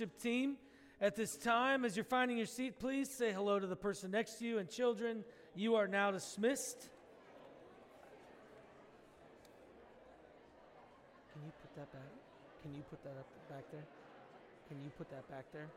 worship team. At this time, as you're finding your seat, please say hello to the person next to you. And children, you are now dismissed. Can you put that back? Can you put that up back there? Can you put that back there?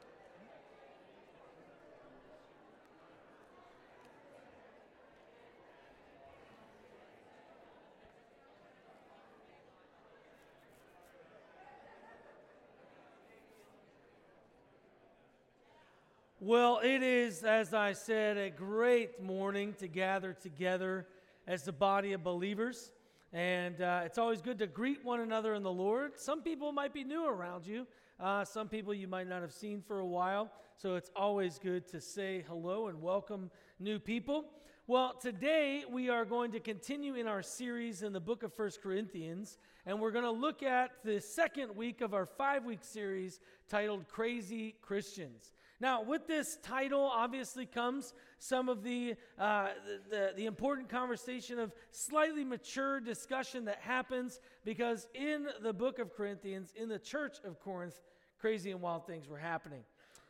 Well, it is, as I said, a great morning to gather together as the body of believers. And uh, it's always good to greet one another in the Lord. Some people might be new around you, uh, some people you might not have seen for a while. So it's always good to say hello and welcome new people. Well, today we are going to continue in our series in the book of First Corinthians, and we're going to look at the second week of our five week series titled Crazy Christians. Now, with this title, obviously comes some of the, uh, the, the, important conversation of slightly mature discussion that happens because in the book of Corinthians, in the church of Corinth, crazy and wild things were happening.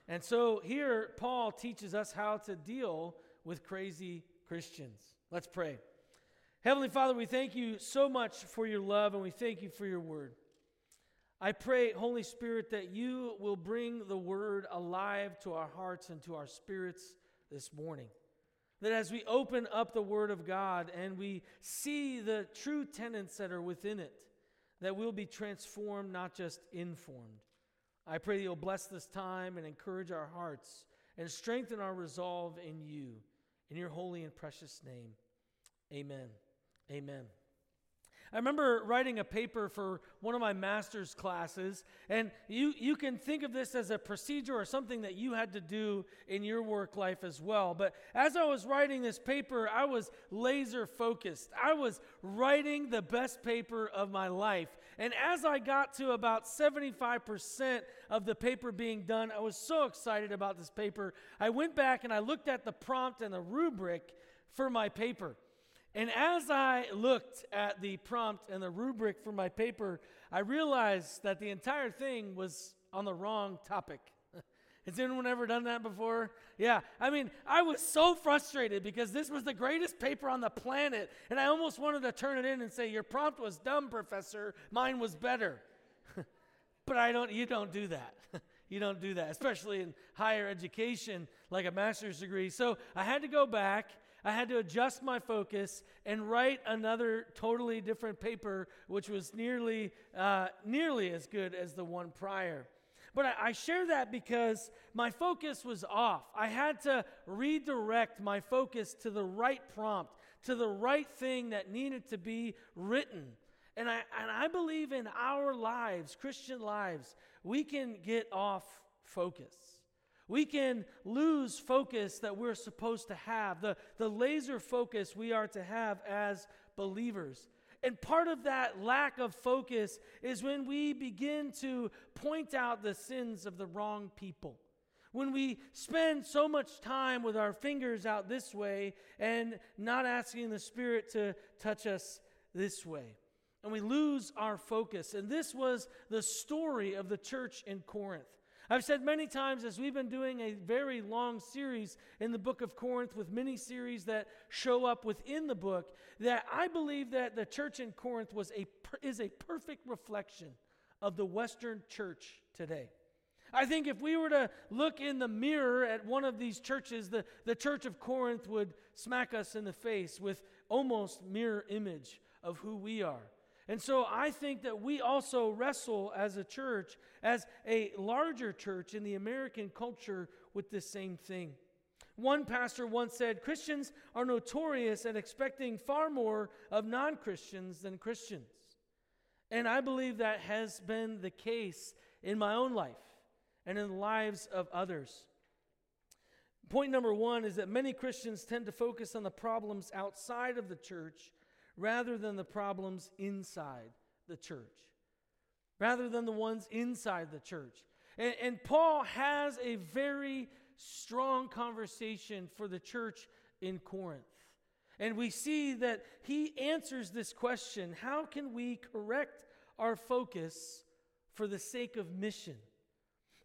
And so here, Paul teaches us how to deal with crazy Christians. Let's pray. Heavenly Father, we thank you so much for your love and we thank you for your word. I pray, Holy Spirit, that you will bring the word alive to our hearts and to our spirits this morning. That as we open up the word of God and we see the true tenets that are within it, that we'll be transformed, not just informed. I pray that you'll bless this time and encourage our hearts and strengthen our resolve in you. In your holy and precious name, amen. Amen. I remember writing a paper for one of my master's classes, and you, you can think of this as a procedure or something that you had to do in your work life as well. But as I was writing this paper, I was laser focused. I was writing the best paper of my life. And as I got to about 75% of the paper being done, I was so excited about this paper. I went back and I looked at the prompt and the rubric for my paper. And as I looked at the prompt and the rubric for my paper, I realized that the entire thing was on the wrong topic. Has anyone ever done that before? Yeah. I mean, I was so frustrated because this was the greatest paper on the planet, and I almost wanted to turn it in and say, Your prompt was dumb, professor. Mine was better. but I don't, you don't do that. you don't do that, especially in higher education, like a master's degree. So I had to go back I had to adjust my focus and write another totally different paper, which was nearly, uh, nearly as good as the one prior. But I, I share that because my focus was off. I had to redirect my focus to the right prompt, to the right thing that needed to be written. And I, and I believe in our lives, Christian lives, we can get off focus. We can lose focus that we're supposed to have, the, the laser focus we are to have as believers. And part of that lack of focus is when we begin to point out the sins of the wrong people. When we spend so much time with our fingers out this way and not asking the Spirit to touch us this way. And we lose our focus. And this was the story of the church in Corinth. I've said many times as we've been doing a very long series in the book of Corinth with many series that show up within the book that I believe that the church in Corinth was a is a perfect reflection of the western church today. I think if we were to look in the mirror at one of these churches, the, the church of Corinth would smack us in the face with almost mirror image of who we are. And so I think that we also wrestle as a church, as a larger church in the American culture, with this same thing. One pastor once said Christians are notorious at expecting far more of non Christians than Christians. And I believe that has been the case in my own life and in the lives of others. Point number one is that many Christians tend to focus on the problems outside of the church rather than the problems inside the church, rather than the ones inside the church. And, and Paul has a very strong conversation for the church in Corinth. And we see that he answers this question how can we correct our focus for the sake of mission?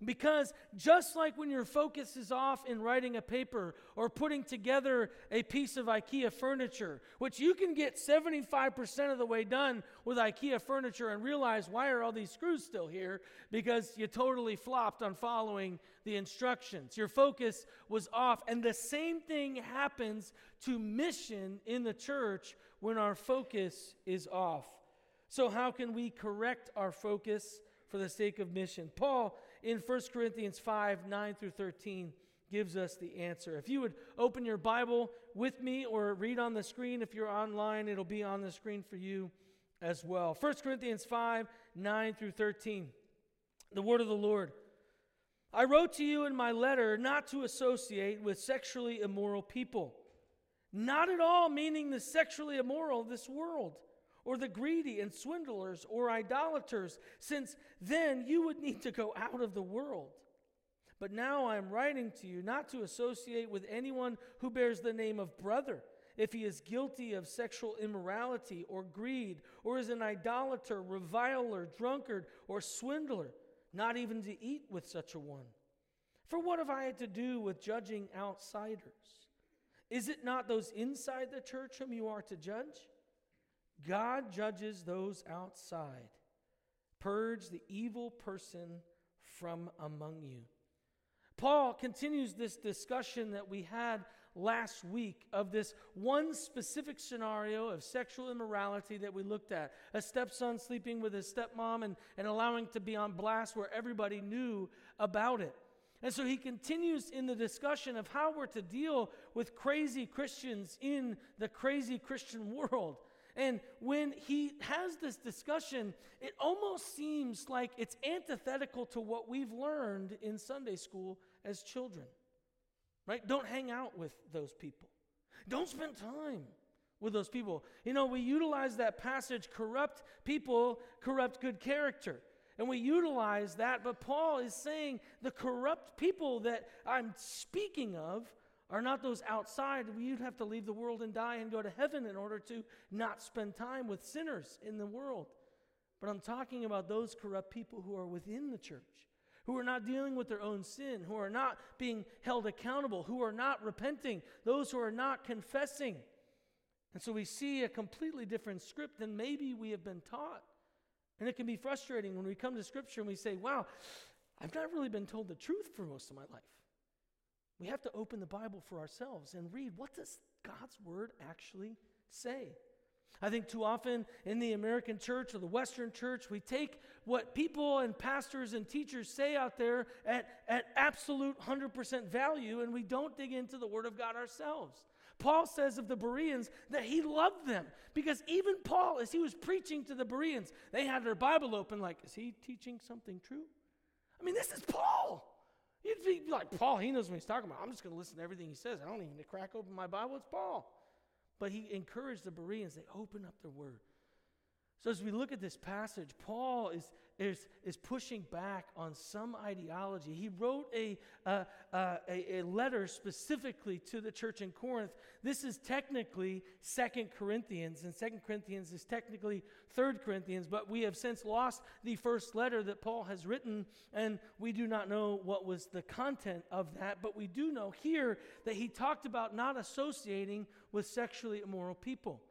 Because just like when your focus is off in writing a paper or putting together a piece of IKEA furniture, which you can get 75% of the way done with IKEA furniture and realize why are all these screws still here? Because you totally flopped on following the instructions. Your focus was off. And the same thing happens to mission in the church when our focus is off. So, how can we correct our focus for the sake of mission? Paul in 1 Corinthians 5 9 through 13 gives us the answer. If you would open your Bible with me or read on the screen, if you're online, it'll be on the screen for you as well. 1 Corinthians 5 9 through 13. The word of the Lord. I wrote to you in my letter not to associate with sexually immoral people. Not at all meaning the sexually immoral of this world or the greedy and swindlers or idolaters, since then you would need to go out of the world. But now I am writing to you not to associate with anyone who bears the name of brother if he is guilty of sexual immorality or greed, or is an idolater, reviler, drunkard, or swindler, not even to eat with such a one. For what have I had to do with judging outsiders? Is it not those inside the church whom you are to judge? God judges those outside. Purge the evil person from among you. Paul continues this discussion that we had last week of this one specific scenario of sexual immorality that we looked at a stepson sleeping with his stepmom and, and allowing to be on blast where everybody knew about it. And so he continues in the discussion of how we're to deal with crazy Christians in the crazy Christian world. And when he has this discussion, it almost seems like it's antithetical to what we've learned in Sunday school as children. Right? Don't hang out with those people. Don't spend time with those people. You know, we utilize that passage corrupt people corrupt good character. And we utilize that, but Paul is saying the corrupt people that I'm speaking of are not those outside. You'd have to leave the world and die and go to heaven in order to not spend time with sinners in the world. But I'm talking about those corrupt people who are within the church, who are not dealing with their own sin, who are not being held accountable, who are not repenting, those who are not confessing. And so we see a completely different script than maybe we have been taught. And it can be frustrating when we come to Scripture and we say, wow, I've not really been told the truth for most of my life. We have to open the Bible for ourselves and read what does God's word actually say? I think too often in the American church or the Western church, we take what people and pastors and teachers say out there at, at absolute 100% value and we don't dig into the Word of God ourselves. Paul says of the Bereans that he loved them because even Paul, as he was preaching to the Bereans, they had their Bible open, like, is he teaching something true? I mean, this is Paul. You'd be like, Paul, he knows what he's talking about. I'm just going to listen to everything he says. I don't even need to crack open my Bible. It's Paul. But he encouraged the Bereans, they open up their word. So as we look at this passage, Paul is, is, is pushing back on some ideology. He wrote a, uh, uh, a, a, letter specifically to the church in Corinth. This is technically Second Corinthians, and Second Corinthians is technically Third Corinthians, but we have since lost the first letter that Paul has written, and we do not know what was the content of that, but we do know here that he talked about not associating with sexually immoral people.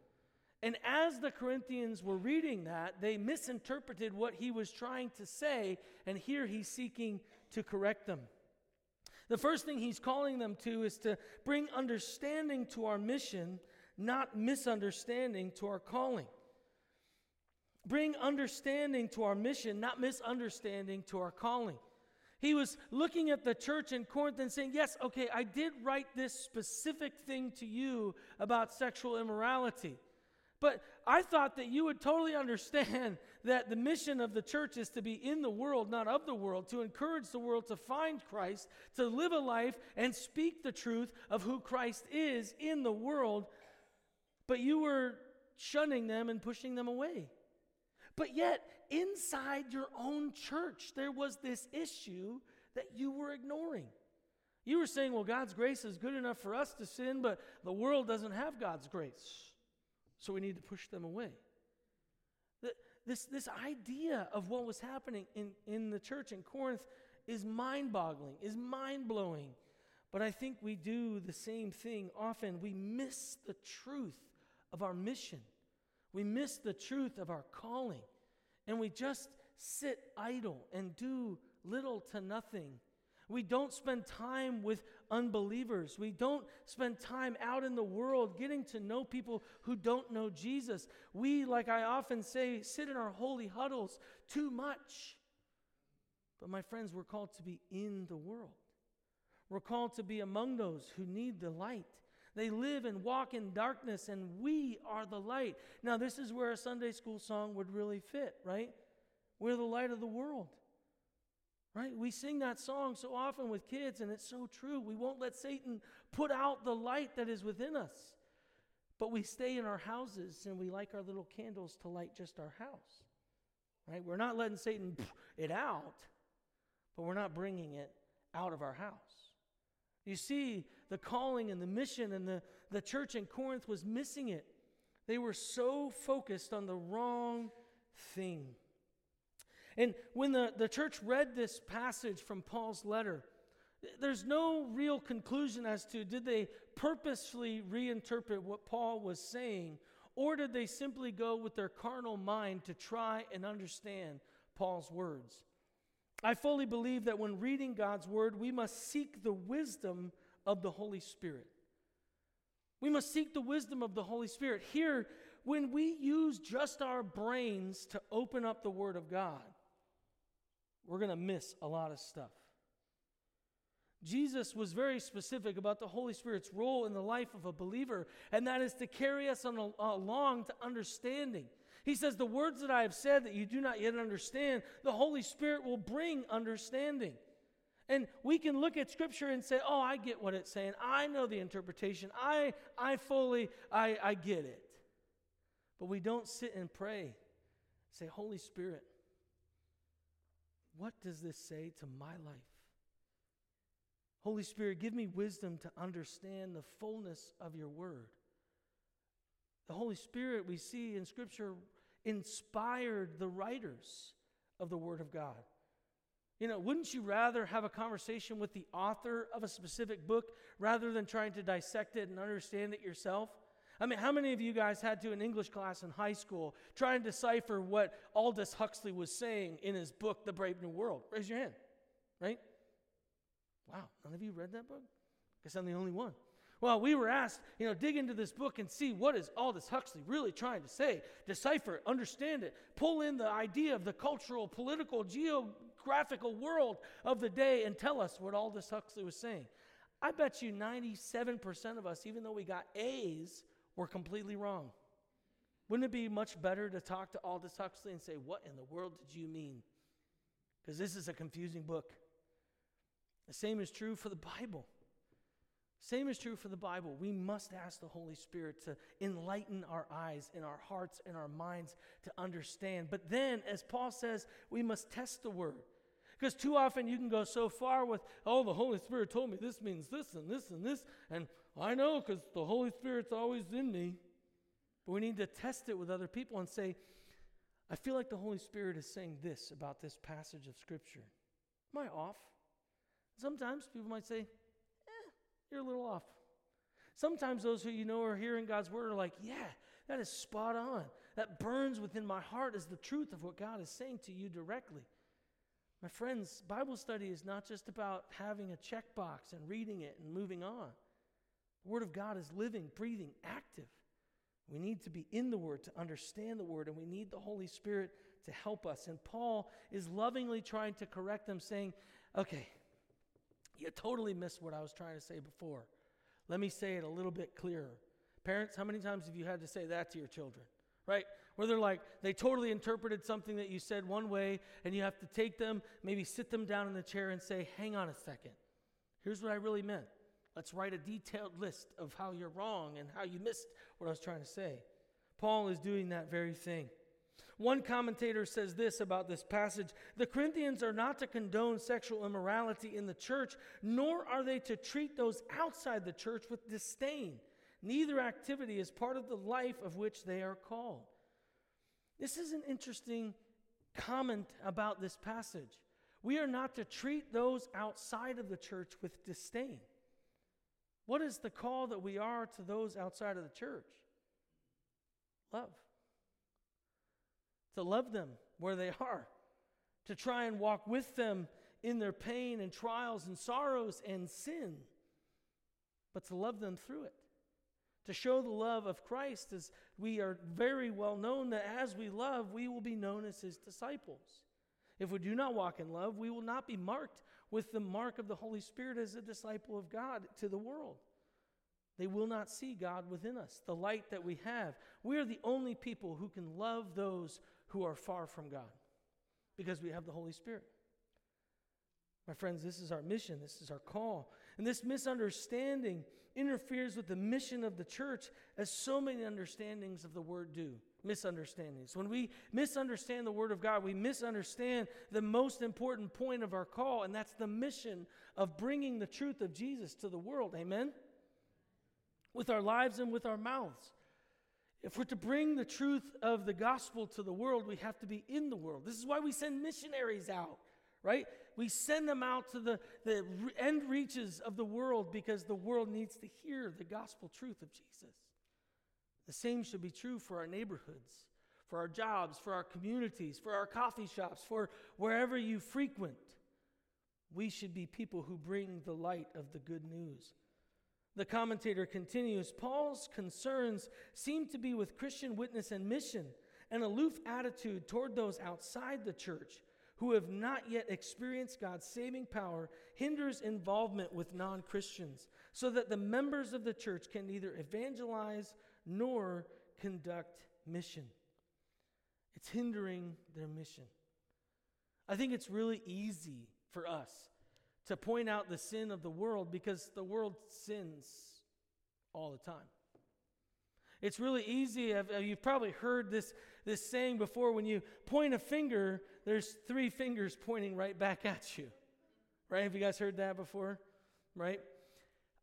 And as the Corinthians were reading that, they misinterpreted what he was trying to say, and here he's seeking to correct them. The first thing he's calling them to is to bring understanding to our mission, not misunderstanding to our calling. Bring understanding to our mission, not misunderstanding to our calling. He was looking at the church in Corinth and saying, Yes, okay, I did write this specific thing to you about sexual immorality. But I thought that you would totally understand that the mission of the church is to be in the world, not of the world, to encourage the world to find Christ, to live a life and speak the truth of who Christ is in the world. But you were shunning them and pushing them away. But yet, inside your own church, there was this issue that you were ignoring. You were saying, well, God's grace is good enough for us to sin, but the world doesn't have God's grace. So we need to push them away. This, this idea of what was happening in, in the church in Corinth is mind boggling, is mind blowing. But I think we do the same thing often. We miss the truth of our mission, we miss the truth of our calling, and we just sit idle and do little to nothing. We don't spend time with unbelievers. We don't spend time out in the world getting to know people who don't know Jesus. We, like I often say, sit in our holy huddles too much. But my friends, we're called to be in the world. We're called to be among those who need the light. They live and walk in darkness, and we are the light. Now, this is where a Sunday school song would really fit, right? We're the light of the world. Right? We sing that song so often with kids, and it's so true. We won't let Satan put out the light that is within us. But we stay in our houses and we like our little candles to light just our house. Right? We're not letting Satan it out, but we're not bringing it out of our house. You see, the calling and the mission, and the, the church in Corinth was missing it. They were so focused on the wrong thing. And when the, the church read this passage from Paul's letter, there's no real conclusion as to did they purposefully reinterpret what Paul was saying, or did they simply go with their carnal mind to try and understand Paul's words? I fully believe that when reading God's word, we must seek the wisdom of the Holy Spirit. We must seek the wisdom of the Holy Spirit. Here, when we use just our brains to open up the Word of God, we're going to miss a lot of stuff. Jesus was very specific about the Holy Spirit's role in the life of a believer, and that is to carry us on along to understanding. He says, The words that I have said that you do not yet understand, the Holy Spirit will bring understanding. And we can look at Scripture and say, Oh, I get what it's saying. I know the interpretation. I, I fully, I, I get it. But we don't sit and pray. Say, Holy Spirit, what does this say to my life? Holy Spirit, give me wisdom to understand the fullness of your word. The Holy Spirit, we see in Scripture, inspired the writers of the Word of God. You know, wouldn't you rather have a conversation with the author of a specific book rather than trying to dissect it and understand it yourself? I mean, how many of you guys had to, in English class in high school, try and decipher what Aldous Huxley was saying in his book, The Brave New World? Raise your hand, right? Wow, none of you read that book? I guess I'm the only one. Well, we were asked, you know, dig into this book and see what is Aldous Huxley really trying to say, decipher it, understand it, pull in the idea of the cultural, political, geographical world of the day and tell us what Aldous Huxley was saying. I bet you 97% of us, even though we got A's, were completely wrong. Wouldn't it be much better to talk to Aldous Huxley and say, What in the world did you mean? Because this is a confusing book. The same is true for the Bible. Same is true for the Bible. We must ask the Holy Spirit to enlighten our eyes and our hearts and our minds to understand. But then, as Paul says, we must test the word. Because too often you can go so far with, oh, the Holy Spirit told me this means this and this and this, and I know because the Holy Spirit's always in me. But we need to test it with other people and say, I feel like the Holy Spirit is saying this about this passage of Scripture. Am I off? Sometimes people might say, eh, you're a little off. Sometimes those who you know are hearing God's word are like, yeah, that is spot on. That burns within my heart is the truth of what God is saying to you directly. My friends, Bible study is not just about having a checkbox and reading it and moving on. The Word of God is living, breathing, active. We need to be in the Word to understand the Word, and we need the Holy Spirit to help us. And Paul is lovingly trying to correct them, saying, Okay, you totally missed what I was trying to say before. Let me say it a little bit clearer. Parents, how many times have you had to say that to your children? Right? Where they're like, they totally interpreted something that you said one way, and you have to take them, maybe sit them down in the chair and say, Hang on a second. Here's what I really meant. Let's write a detailed list of how you're wrong and how you missed what I was trying to say. Paul is doing that very thing. One commentator says this about this passage The Corinthians are not to condone sexual immorality in the church, nor are they to treat those outside the church with disdain. Neither activity is part of the life of which they are called. This is an interesting comment about this passage. We are not to treat those outside of the church with disdain. What is the call that we are to those outside of the church? Love. To love them where they are, to try and walk with them in their pain and trials and sorrows and sin, but to love them through it. To show the love of Christ, as we are very well known that as we love, we will be known as his disciples. If we do not walk in love, we will not be marked with the mark of the Holy Spirit as a disciple of God to the world. They will not see God within us, the light that we have. We are the only people who can love those who are far from God because we have the Holy Spirit. My friends, this is our mission, this is our call. And this misunderstanding interferes with the mission of the church as so many understandings of the word do. Misunderstandings. When we misunderstand the word of God, we misunderstand the most important point of our call, and that's the mission of bringing the truth of Jesus to the world. Amen? With our lives and with our mouths. If we're to bring the truth of the gospel to the world, we have to be in the world. This is why we send missionaries out, right? We send them out to the, the end reaches of the world because the world needs to hear the gospel truth of Jesus. The same should be true for our neighborhoods, for our jobs, for our communities, for our coffee shops, for wherever you frequent. We should be people who bring the light of the good news. The commentator continues Paul's concerns seem to be with Christian witness and mission, an aloof attitude toward those outside the church who have not yet experienced God's saving power hinders involvement with non Christians, so that the members of the church can neither evangelize nor conduct mission. It's hindering their mission. I think it's really easy for us to point out the sin of the world because the world sins all the time. It's really easy. You've probably heard this, this saying before when you point a finger, there's three fingers pointing right back at you. Right? Have you guys heard that before? Right?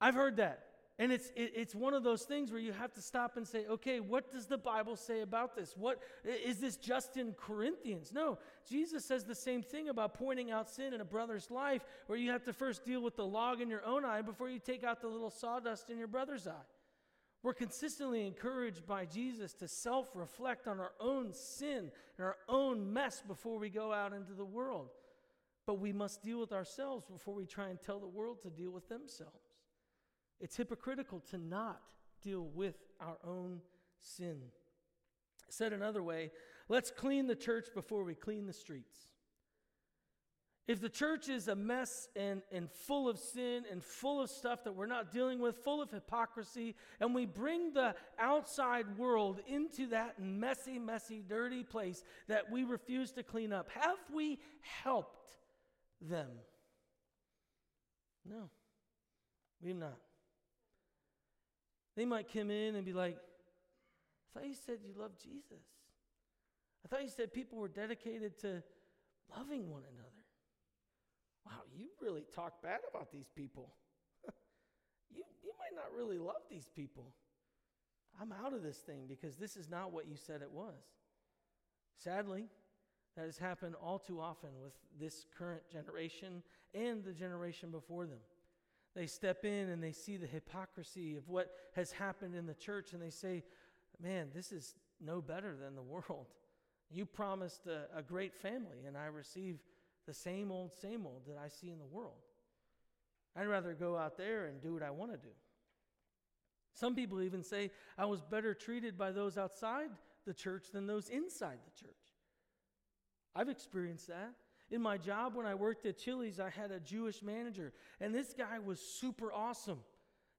I've heard that. And it's, it, it's one of those things where you have to stop and say, okay, what does the Bible say about this? What is this just in Corinthians? No, Jesus says the same thing about pointing out sin in a brother's life, where you have to first deal with the log in your own eye before you take out the little sawdust in your brother's eye. We're consistently encouraged by Jesus to self reflect on our own sin and our own mess before we go out into the world. But we must deal with ourselves before we try and tell the world to deal with themselves. It's hypocritical to not deal with our own sin. Said another way, let's clean the church before we clean the streets. If the church is a mess and, and full of sin and full of stuff that we're not dealing with, full of hypocrisy, and we bring the outside world into that messy, messy, dirty place that we refuse to clean up, have we helped them? No, we've not. They might come in and be like, I thought you said you loved Jesus. I thought you said people were dedicated to loving one another. Wow, you really talk bad about these people. you, you might not really love these people. I'm out of this thing because this is not what you said it was. Sadly, that has happened all too often with this current generation and the generation before them. They step in and they see the hypocrisy of what has happened in the church and they say, Man, this is no better than the world. You promised a, a great family, and I receive the same old, same old that I see in the world. I'd rather go out there and do what I want to do. Some people even say I was better treated by those outside the church than those inside the church. I've experienced that. In my job when I worked at Chili's, I had a Jewish manager, and this guy was super awesome.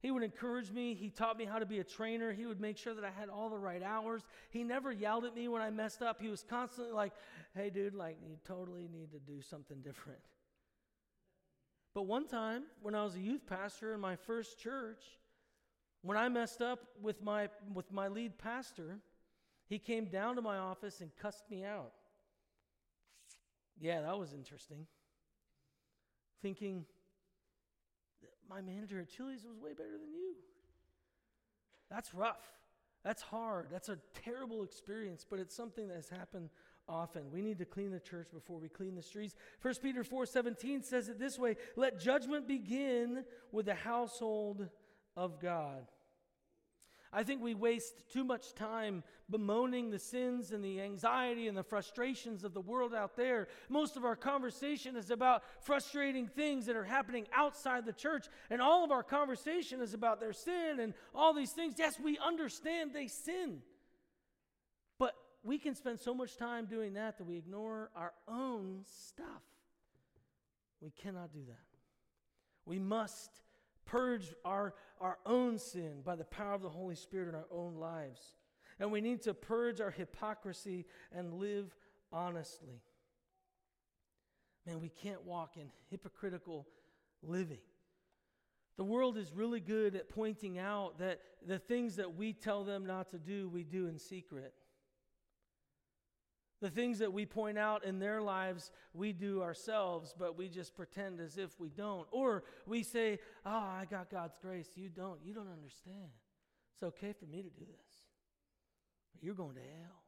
He would encourage me. He taught me how to be a trainer. He would make sure that I had all the right hours. He never yelled at me when I messed up. He was constantly like, hey, dude, like, you totally need to do something different. But one time, when I was a youth pastor in my first church, when I messed up with my, with my lead pastor, he came down to my office and cussed me out. Yeah, that was interesting. Thinking, my manager at Chili's was way better than you. That's rough. That's hard. That's a terrible experience, but it's something that has happened often. We need to clean the church before we clean the streets. 1 Peter 4:17 says it this way, "Let judgment begin with the household of God." I think we waste too much time bemoaning the sins and the anxiety and the frustrations of the world out there. Most of our conversation is about frustrating things that are happening outside the church, and all of our conversation is about their sin and all these things. Yes, we understand they sin. But we can spend so much time doing that that we ignore our own stuff. We cannot do that. We must purge our, our own sin by the power of the Holy Spirit in our own lives. And we need to purge our hypocrisy and live honestly. Man, we can't walk in hypocritical living. The world is really good at pointing out that the things that we tell them not to do, we do in secret. The things that we point out in their lives, we do ourselves, but we just pretend as if we don't. Or we say, Oh, I got God's grace. You don't. You don't understand. It's okay for me to do this. But you're going to hell.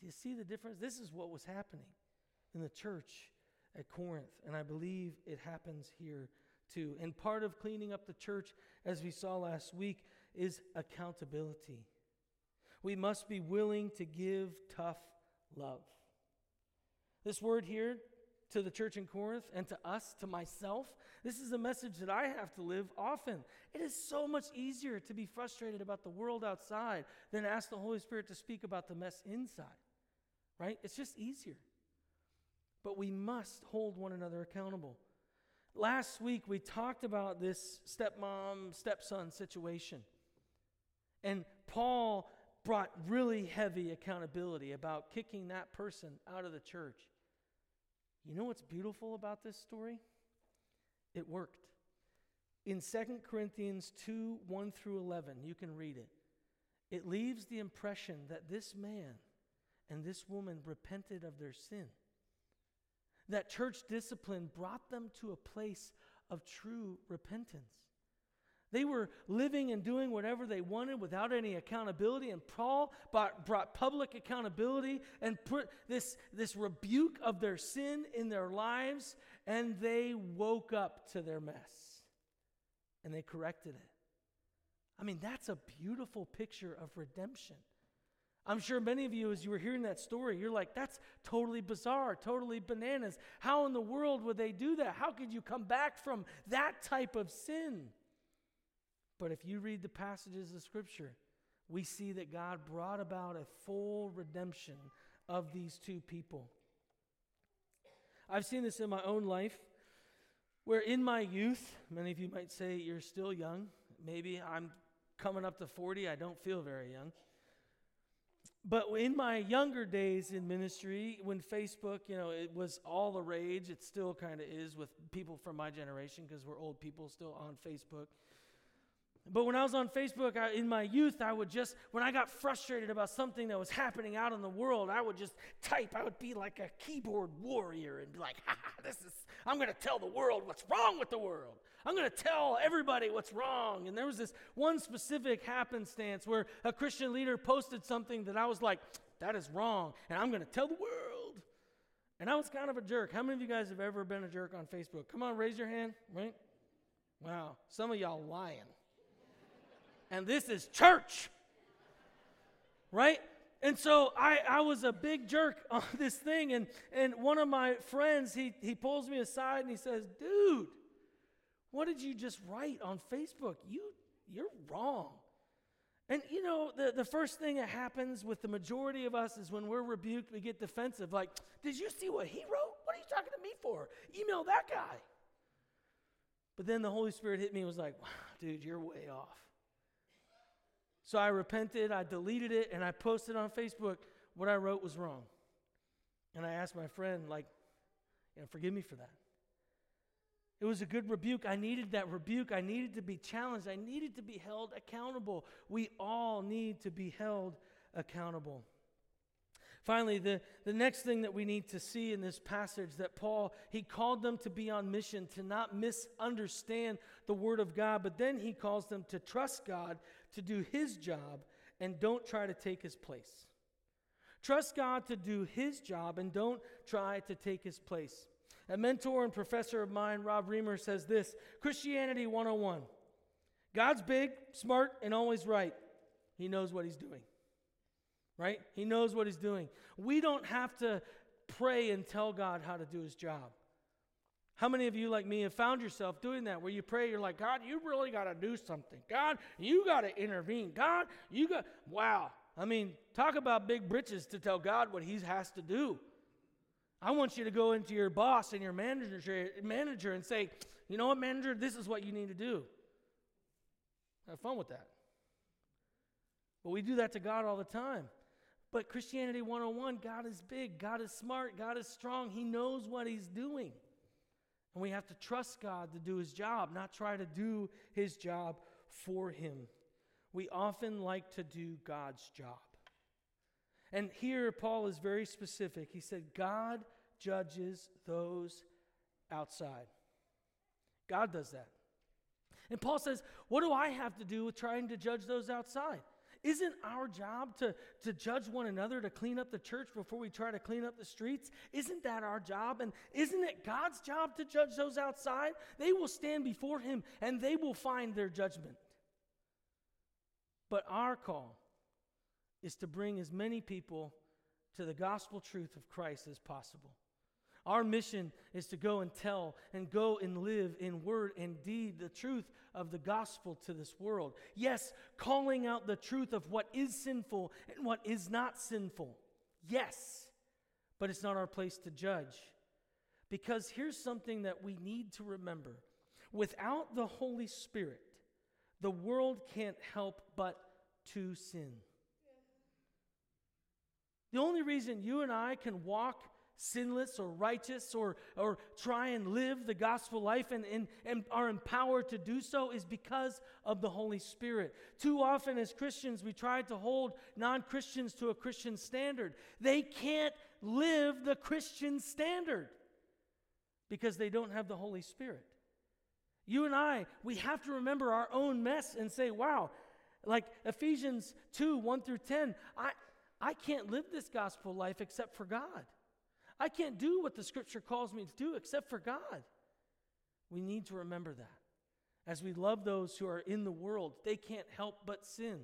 Do you see the difference? This is what was happening in the church at Corinth, and I believe it happens here too. And part of cleaning up the church, as we saw last week, is accountability. We must be willing to give tough love. This word here to the church in Corinth and to us, to myself, this is a message that I have to live often. It is so much easier to be frustrated about the world outside than ask the Holy Spirit to speak about the mess inside, right? It's just easier. But we must hold one another accountable. Last week, we talked about this stepmom, stepson situation. And Paul brought really heavy accountability about kicking that person out of the church. You know what's beautiful about this story? It worked. In 2 Corinthians 2 1 through 11, you can read it. It leaves the impression that this man and this woman repented of their sin. That church discipline brought them to a place of true repentance. They were living and doing whatever they wanted without any accountability. And Paul brought, brought, public accountability and put this, this rebuke of their sin in their lives, and they woke up to their mess and they corrected it. I mean, that's a beautiful picture of redemption. I'm sure many of you, as you were hearing that story, you're like, that's totally bizarre, totally bananas. How in the world would they do that? How could you come back from that type of sin? But if you read the passages of Scripture, we see that God brought about a full redemption of these two people. I've seen this in my own life, where in my youth, many of you might say you're still young. Maybe I'm coming up to 40, I don't feel very young. But in my younger days in ministry, when Facebook, you know, it was all the rage, it still kind of is with people from my generation because we're old people still on Facebook. But when I was on Facebook I, in my youth, I would just, when I got frustrated about something that was happening out in the world, I would just type. I would be like a keyboard warrior and be like, ha, this is, I'm going to tell the world what's wrong with the world. I'm going to tell everybody what's wrong. And there was this one specific happenstance where a Christian leader posted something that I was like, that is wrong. And I'm going to tell the world. And I was kind of a jerk. How many of you guys have ever been a jerk on Facebook? Come on, raise your hand, right? Wow. Some of y'all lying and this is church. Right? And so I, I was a big jerk on this thing. And, and one of my friends, he, he pulls me aside and he says, Dude, what did you just write on Facebook? You, you're wrong. And you know, the, the first thing that happens with the majority of us is when we're rebuked, we get defensive. Like, did you see what he wrote? What are you talking to me for? Email that guy. But then the Holy Spirit hit me and was like, wow, dude, you're way off. So I repented, I deleted it, and I posted on Facebook what I wrote was wrong. And I asked my friend, like, you know, forgive me for that. It was a good rebuke. I needed that rebuke. I needed to be challenged. I needed to be held accountable. We all need to be held accountable. Finally, the, the next thing that we need to see in this passage that Paul, he called them to be on mission, to not misunderstand the word of God, but then he calls them to trust God, to do his job, and don't try to take his place. Trust God to do His job and don't try to take His place. A mentor and professor of mine, Rob Reimer, says this Christianity 101. God's big, smart, and always right. He knows what He's doing. Right? He knows what He's doing. We don't have to pray and tell God how to do His job. How many of you, like me, have found yourself doing that where you pray, you're like, God, you really got to do something. God, you got to intervene. God, you got, wow. I mean, talk about big britches to tell God what He has to do. I want you to go into your boss and your manager, manager and say, you know what, manager, this is what you need to do. Have fun with that. But we do that to God all the time. But Christianity 101, God is big, God is smart, God is strong. He knows what He's doing. And we have to trust God to do his job, not try to do his job for him. We often like to do God's job. And here, Paul is very specific. He said, God judges those outside. God does that. And Paul says, What do I have to do with trying to judge those outside? Isn't our job to, to judge one another, to clean up the church before we try to clean up the streets? Isn't that our job? And isn't it God's job to judge those outside? They will stand before Him and they will find their judgment. But our call is to bring as many people to the gospel truth of Christ as possible. Our mission is to go and tell and go and live in word and deed the truth of the gospel to this world. Yes, calling out the truth of what is sinful and what is not sinful. Yes, but it's not our place to judge. Because here's something that we need to remember without the Holy Spirit, the world can't help but to sin. The only reason you and I can walk sinless or righteous or, or try and live the gospel life and, and, and are empowered to do so is because of the Holy Spirit. Too often, as Christians, we try to hold non Christians to a Christian standard. They can't live the Christian standard because they don't have the Holy Spirit. You and I, we have to remember our own mess and say, wow, like Ephesians 2 1 through 10, I, I can't live this gospel life except for God. I can't do what the scripture calls me to do except for God. We need to remember that. As we love those who are in the world, they can't help but sin.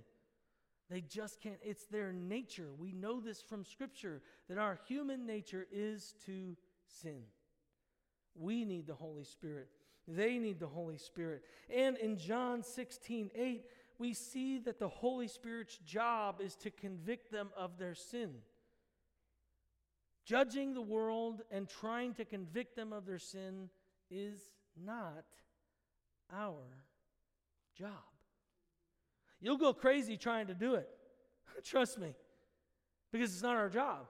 They just can't. It's their nature. We know this from Scripture that our human nature is to sin. We need the Holy Spirit. They need the Holy Spirit. And in John 16 8, we see that the Holy Spirit's job is to convict them of their sin. Judging the world and trying to convict them of their sin is not our job. You'll go crazy trying to do it. Trust me, because it's not our job.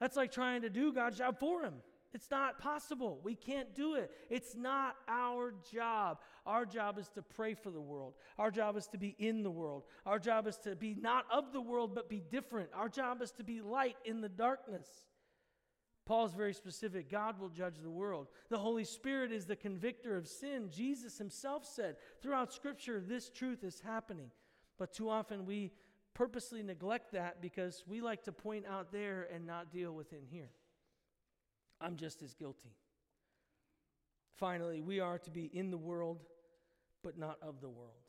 That's like trying to do God's job for Him. It's not possible. We can't do it. It's not our job. Our job is to pray for the world. Our job is to be in the world. Our job is to be not of the world, but be different. Our job is to be light in the darkness. Paul is very specific. God will judge the world. The Holy Spirit is the convictor of sin. Jesus himself said throughout Scripture, this truth is happening. But too often we purposely neglect that because we like to point out there and not deal with in here. I'm just as guilty. Finally, we are to be in the world, but not of the world.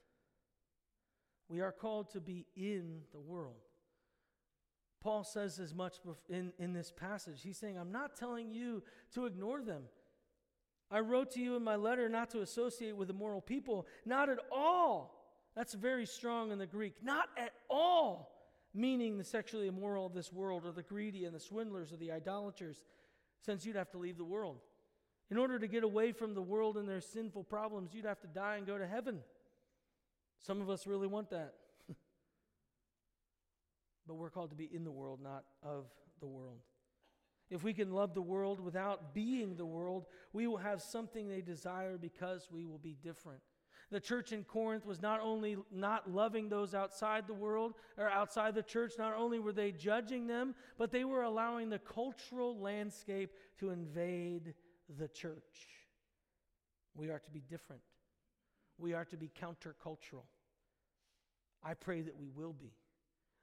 We are called to be in the world. Paul says as much in, in this passage. He's saying, I'm not telling you to ignore them. I wrote to you in my letter not to associate with immoral people. Not at all. That's very strong in the Greek. Not at all, meaning the sexually immoral of this world, or the greedy, and the swindlers, or the idolaters, since you'd have to leave the world. In order to get away from the world and their sinful problems, you'd have to die and go to heaven. Some of us really want that but we're called to be in the world, not of the world. If we can love the world without being the world, we will have something they desire because we will be different. The church in Corinth was not only not loving those outside the world or outside the church, not only were they judging them, but they were allowing the cultural landscape to invade the church. We are to be different, we are to be countercultural. I pray that we will be.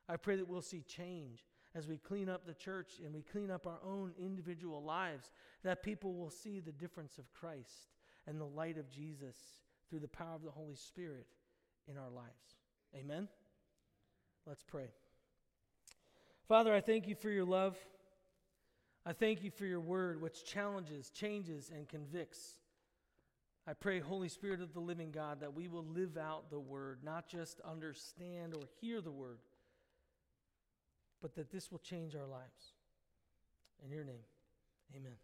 I pray that we'll see change. as we clean up the church and we clean up our own individual lives, that people will see the difference of Christ and the light of Jesus through the power of the Holy Spirit in our lives. Amen? Let's pray. Father, I thank you for your love. I thank you for your word, which challenges, changes, and convicts. I pray, Holy Spirit of the living God, that we will live out the word, not just understand or hear the word, but that this will change our lives. In your name, amen.